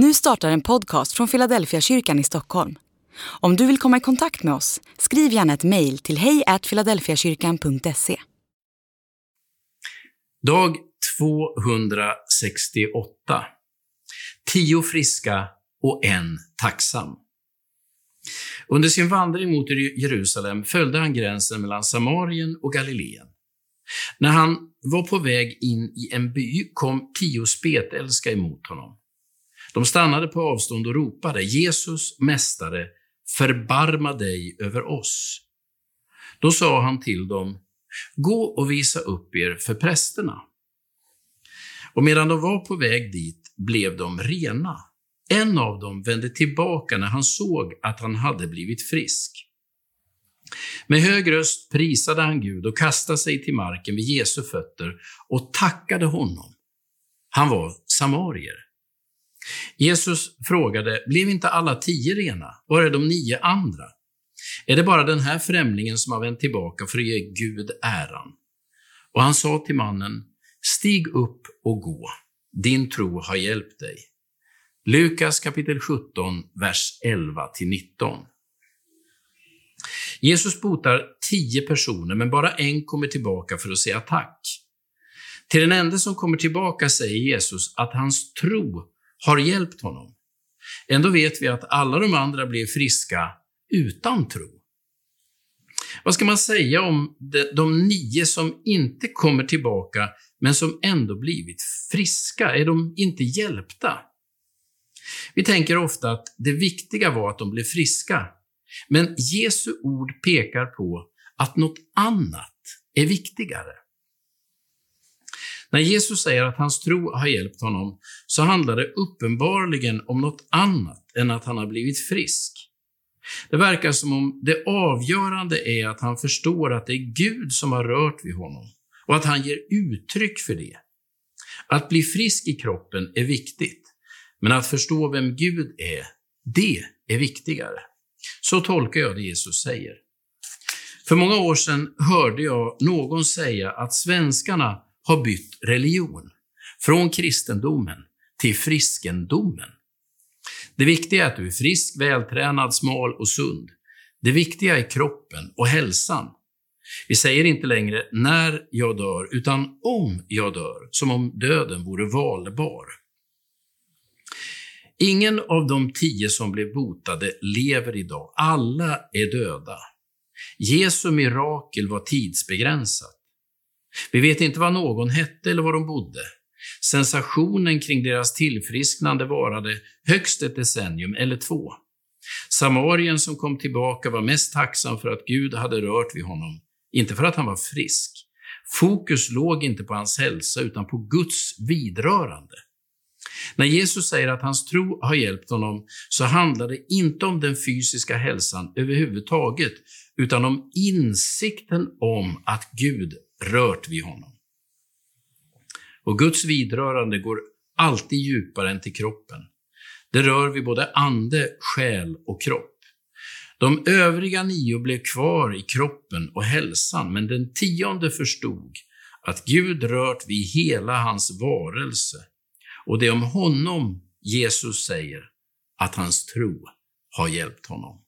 Nu startar en podcast från Philadelphia kyrkan i Stockholm. Om du vill komma i kontakt med oss, skriv gärna ett mejl till hejfiladelfiakyrkan.se. Dag 268. Tio friska och en tacksam. Under sin vandring mot Jerusalem följde han gränsen mellan Samarien och Galileen. När han var på väg in i en by kom tio spetälska emot honom. De stannade på avstånd och ropade Jesus, Mästare, förbarma dig över oss. Då sa han till dem, gå och visa upp er för prästerna. Och medan de var på väg dit blev de rena. En av dem vände tillbaka när han såg att han hade blivit frisk. Med hög röst prisade han Gud och kastade sig till marken vid Jesu fötter och tackade honom. Han var samarier. Jesus frågade, blev inte alla tio rena? Var är de nio andra? Är det bara den här främlingen som har vänt tillbaka för att ge Gud äran? Och han sa till mannen, stig upp och gå. Din tro har hjälpt dig. Lukas kapitel 17, vers 11 19. Jesus botar tio personer, men bara en kommer tillbaka för att säga tack. Till den enda som kommer tillbaka säger Jesus att hans tro har hjälpt honom. Ändå vet vi att alla de andra blev friska utan tro. Vad ska man säga om de, nio som inte kommer tillbaka, men som ändå blivit friska? Är de inte hjälpta? Vi tänker ofta att det viktiga var att de blev friska, men Jesu ord pekar på att något annat är viktigare. När Jesus säger att hans tro har hjälpt honom, så handlar det uppenbarligen om något annat än att han har blivit frisk. Det verkar som om det avgörande är att han förstår att det är Gud som har rört vid honom och att han ger uttryck för det. Att bli frisk i kroppen är viktigt, men att förstå vem Gud är, det är viktigare. Så tolkar jag det Jesus säger. För många år sedan hörde jag någon säga att svenskarna har bytt religion från kristendomen till friskendomen. Det viktiga är att du är frisk, vältränad, smal och sund. Det viktiga är kroppen och hälsan. Vi säger inte längre när jag dör, utan om jag dör, som om döden vore valbar. Ingen av de tio som blev botade lever idag. Alla är döda. Jesu mirakel var tidsbegränsat. Vi vet inte vad någon hette eller var de bodde. Sensationen kring deras tillfrisknande varade högst ett decennium eller två. Samarien som kom tillbaka var mest tacksam för att Gud hade rört vid honom, inte för att han var frisk. Fokus låg inte på hans hälsa utan på Guds vidrörande. När Jesus säger att hans tro har hjälpt honom så handlar det inte om den fysiska hälsan överhuvudtaget, utan om insikten om att Gud rört vid honom. Och Guds vidrörande går alltid djupare än till kroppen. Det rör vid både ande, själ och kropp. De övriga nio blev kvar i kroppen och hälsan, men den tionde förstod att Gud rört vid hela hans varelse. Och det är om honom Jesus säger att hans tro har hjälpt honom.